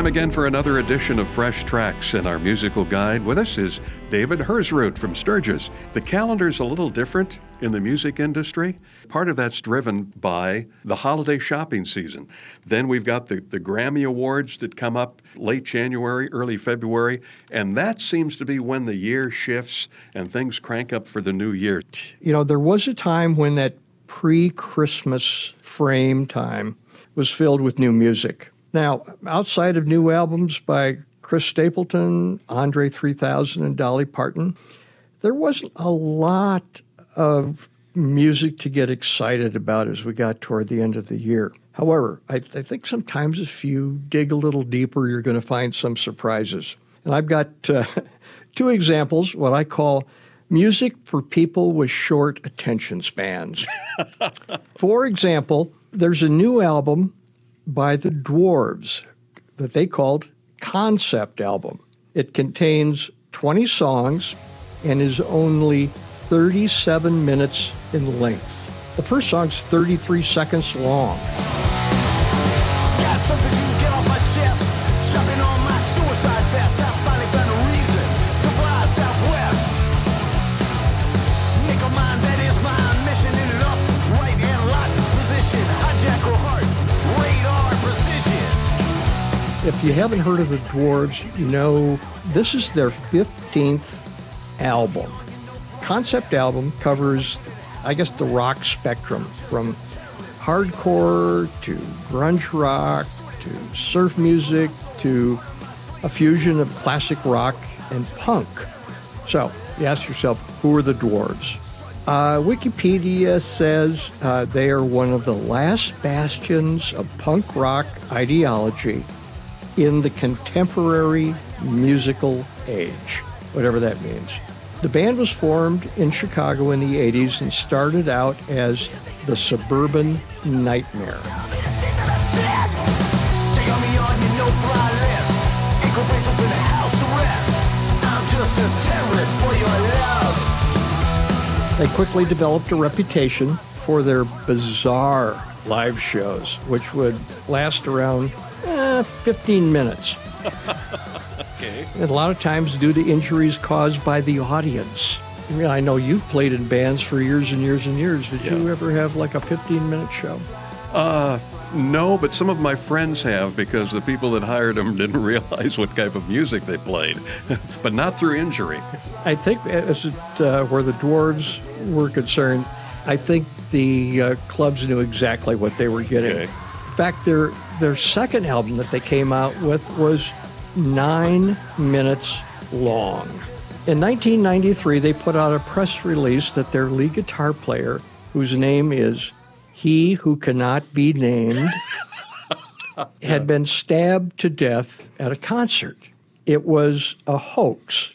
Time again for another edition of Fresh Tracks, and our musical guide with us is David Hersrud from Sturgis. The calendar's a little different in the music industry. Part of that's driven by the holiday shopping season. Then we've got the, the Grammy Awards that come up late January, early February, and that seems to be when the year shifts and things crank up for the new year. You know, there was a time when that pre Christmas frame time was filled with new music. Now, outside of new albums by Chris Stapleton, Andre 3000, and Dolly Parton, there wasn't a lot of music to get excited about as we got toward the end of the year. However, I, I think sometimes if you dig a little deeper, you're going to find some surprises. And I've got uh, two examples, what I call music for people with short attention spans. for example, there's a new album by the Dwarves that they called Concept Album. It contains 20 songs and is only 37 minutes in length. The first song's 33 seconds long. If you haven't heard of the Dwarves, you know this is their 15th album. Concept album covers, I guess, the rock spectrum from hardcore to grunge rock to surf music to a fusion of classic rock and punk. So you ask yourself, who are the Dwarves? Uh, Wikipedia says uh, they are one of the last bastions of punk rock ideology in the contemporary musical age, whatever that means. The band was formed in Chicago in the 80s and started out as the Suburban Nightmare. They quickly developed a reputation for their bizarre live shows, which would last around 15 minutes. okay. And a lot of times due to injuries caused by the audience. I mean, I know you've played in bands for years and years and years. Did yeah. you ever have like a 15 minute show? Uh, no, but some of my friends have because the people that hired them didn't realize what type of music they played, but not through injury. I think as it, uh, where the dwarves were concerned, I think the uh, clubs knew exactly what they were getting. Okay. In fact, their their second album that they came out with was nine minutes long. In 1993, they put out a press release that their lead guitar player, whose name is He Who Cannot Be Named, had been stabbed to death at a concert. It was a hoax,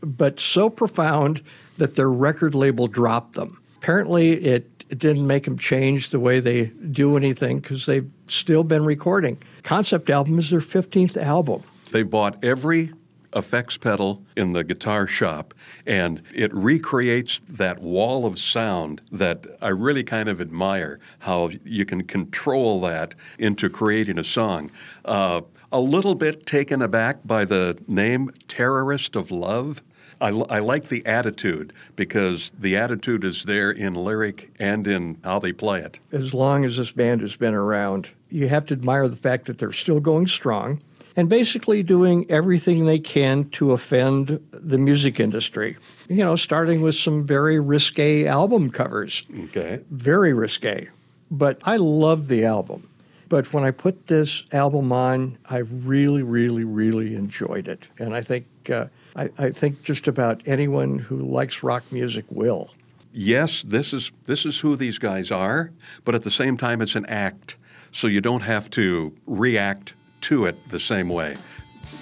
but so profound that their record label dropped them. Apparently, it it didn't make them change the way they do anything because they've still been recording. Concept album is their 15th album. They bought every effects pedal in the guitar shop and it recreates that wall of sound that I really kind of admire how you can control that into creating a song. Uh, a little bit taken aback by the name Terrorist of Love. I, I like the attitude because the attitude is there in lyric and in how they play it. As long as this band has been around, you have to admire the fact that they're still going strong and basically doing everything they can to offend the music industry. You know, starting with some very risque album covers. Okay. Very risque. But I love the album. But when I put this album on, I really, really, really enjoyed it. And I think uh, I, I think just about anyone who likes rock music will. Yes, this is this is who these guys are, but at the same time it's an act, so you don't have to react to it the same way.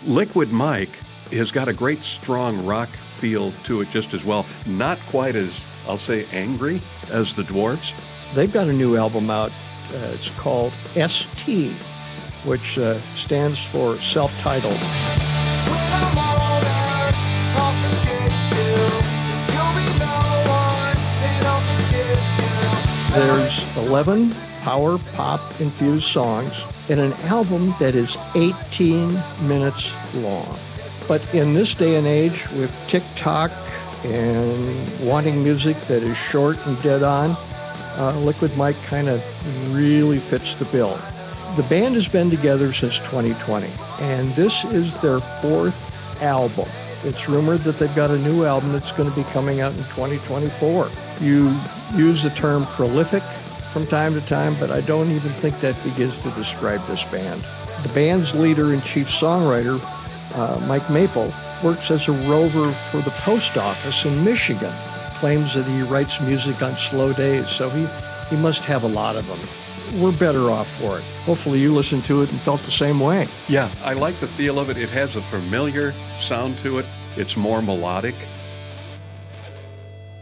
Liquid Mike has got a great strong rock feel to it just as well. Not quite as I'll say angry as the Dwarves. They've got a new album out. Uh, it's called ST, which uh, stands for self-titled. There's 11 power pop infused songs in an album that is 18 minutes long. But in this day and age, with TikTok and wanting music that is short and dead on, uh, Liquid Mike kind of really fits the bill. The band has been together since 2020, and this is their fourth album. It's rumored that they've got a new album that's going to be coming out in 2024. You use the term prolific from time to time, but I don't even think that begins to describe this band. The band's leader and chief songwriter, uh, Mike Maple, works as a rover for the post office in Michigan. Claims that he writes music on slow days, so he, he must have a lot of them we're better off for it. Hopefully, you listened to it and felt the same way. Yeah, I like the feel of it. It has a familiar sound to it, it's more melodic.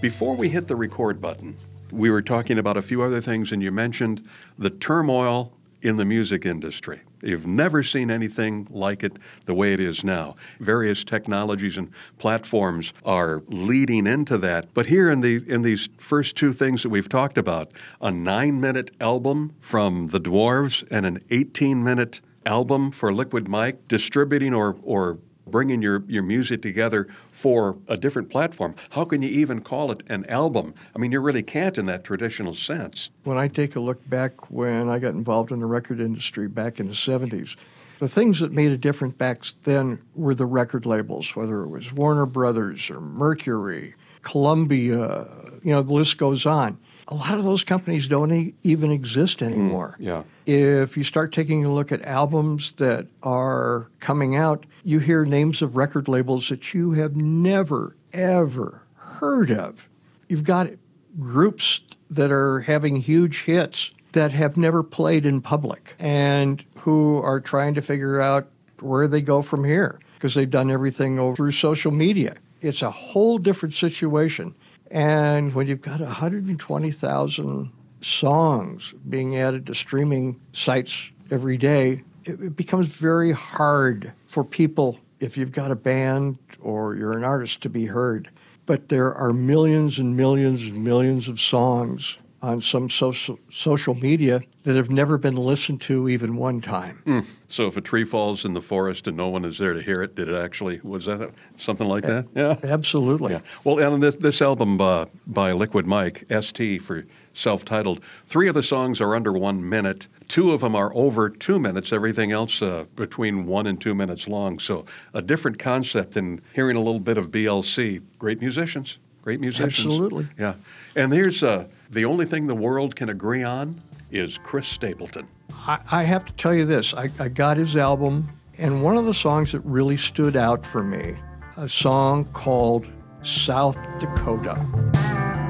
Before we hit the record button, we were talking about a few other things, and you mentioned the turmoil in the music industry. You've never seen anything like it the way it is now. Various technologies and platforms are leading into that. But here in the in these first two things that we've talked about, a 9-minute album from the Dwarves and an 18-minute album for Liquid Mike distributing or or bringing your, your music together for a different platform. How can you even call it an album? I mean, you really can't in that traditional sense. When I take a look back when I got involved in the record industry back in the 70s, the things that made a difference back then were the record labels, whether it was Warner Brothers or Mercury, Columbia, you know, the list goes on. A lot of those companies don't e- even exist mm, anymore. Mm, yeah. If you start taking a look at albums that are coming out, you hear names of record labels that you have never, ever heard of. You've got groups that are having huge hits that have never played in public and who are trying to figure out where they go from here because they've done everything over through social media. It's a whole different situation. And when you've got 120,000 songs being added to streaming sites every day, it, it becomes very hard for people, if you've got a band or you're an artist, to be heard. But there are millions and millions and millions of songs on some social social media that have never been listened to even one time. Mm. So if a tree falls in the forest and no one is there to hear it, did it actually was that a, something like that? Yeah, absolutely. Yeah. Well, and this this album uh, by Liquid Mike, ST for self-titled, three of the songs are under one minute. Two of them are over two minutes. Everything else uh, between one and two minutes long. So a different concept. And hearing a little bit of BLC, great musicians. Great musicians. Absolutely. Yeah. And here's uh, the only thing the world can agree on is Chris Stapleton. I, I have to tell you this I, I got his album, and one of the songs that really stood out for me, a song called South Dakota.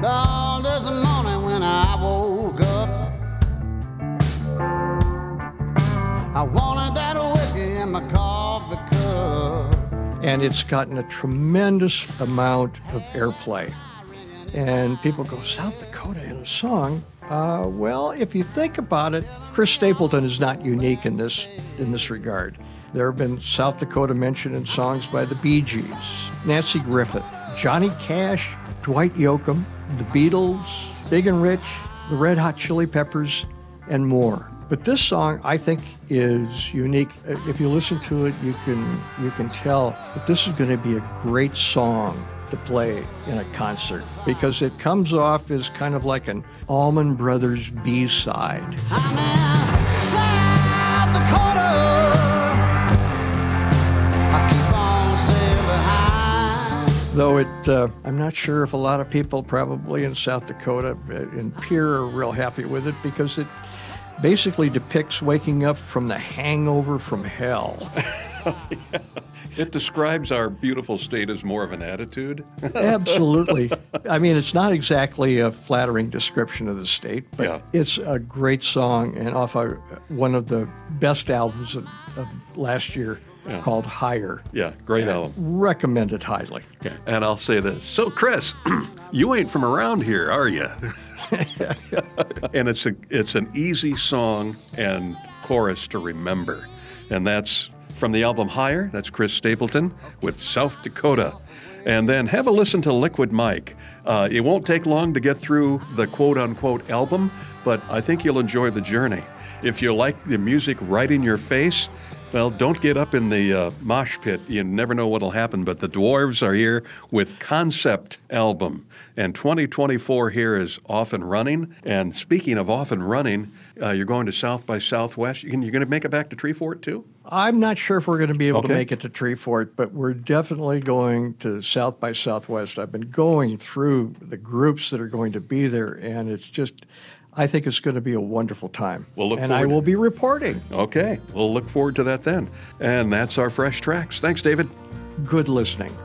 Oh, there's a morning when I woke up. I wanted and it's gotten a tremendous amount of airplay. And people go, South Dakota in a song? Uh, well, if you think about it, Chris Stapleton is not unique in this in this regard. There have been South Dakota mentioned in songs by the Bee Gees, Nanci Griffith, Johnny Cash, Dwight Yoakam, the Beatles, Big and Rich, the Red Hot Chili Peppers, and more. But this song, I think, is unique. If you listen to it, you can you can tell that this is going to be a great song to play in a concert because it comes off as kind of like an Allman Brothers B side. Though it, uh, I'm not sure if a lot of people probably in South Dakota, uh, in Pierre, are real happy with it because it basically depicts waking up from the hangover from hell. yeah. It describes our beautiful state as more of an attitude. Absolutely. I mean, it's not exactly a flattering description of the state, but yeah. it's a great song and off a, one of the best albums of, of last year. Yeah. Called Higher. Yeah, great album. Recommended highly. Yeah. And I'll say this. So, Chris, you ain't from around here, are you? and it's a it's an easy song and chorus to remember, and that's from the album Higher. That's Chris Stapleton with South Dakota. And then have a listen to Liquid Mike. Uh, it won't take long to get through the quote unquote album, but I think you'll enjoy the journey. If you like the music right in your face, well, don't get up in the uh, mosh pit. You never know what'll happen. But the Dwarves are here with Concept Album. And 2024 here is off and running. And speaking of off and running, uh, you're going to South by Southwest. You you're going to make it back to Treefort too? I'm not sure if we're going to be able Okay. to make it to Treefort, but we're definitely going to South by Southwest. I've been going through the groups that are going to be there, and it's just, I think it's going to be a wonderful time. We'll look and I forward to will be reporting. Okay, we'll look forward to that then. And that's our Fresh Tracks. Thanks, David. Good listening.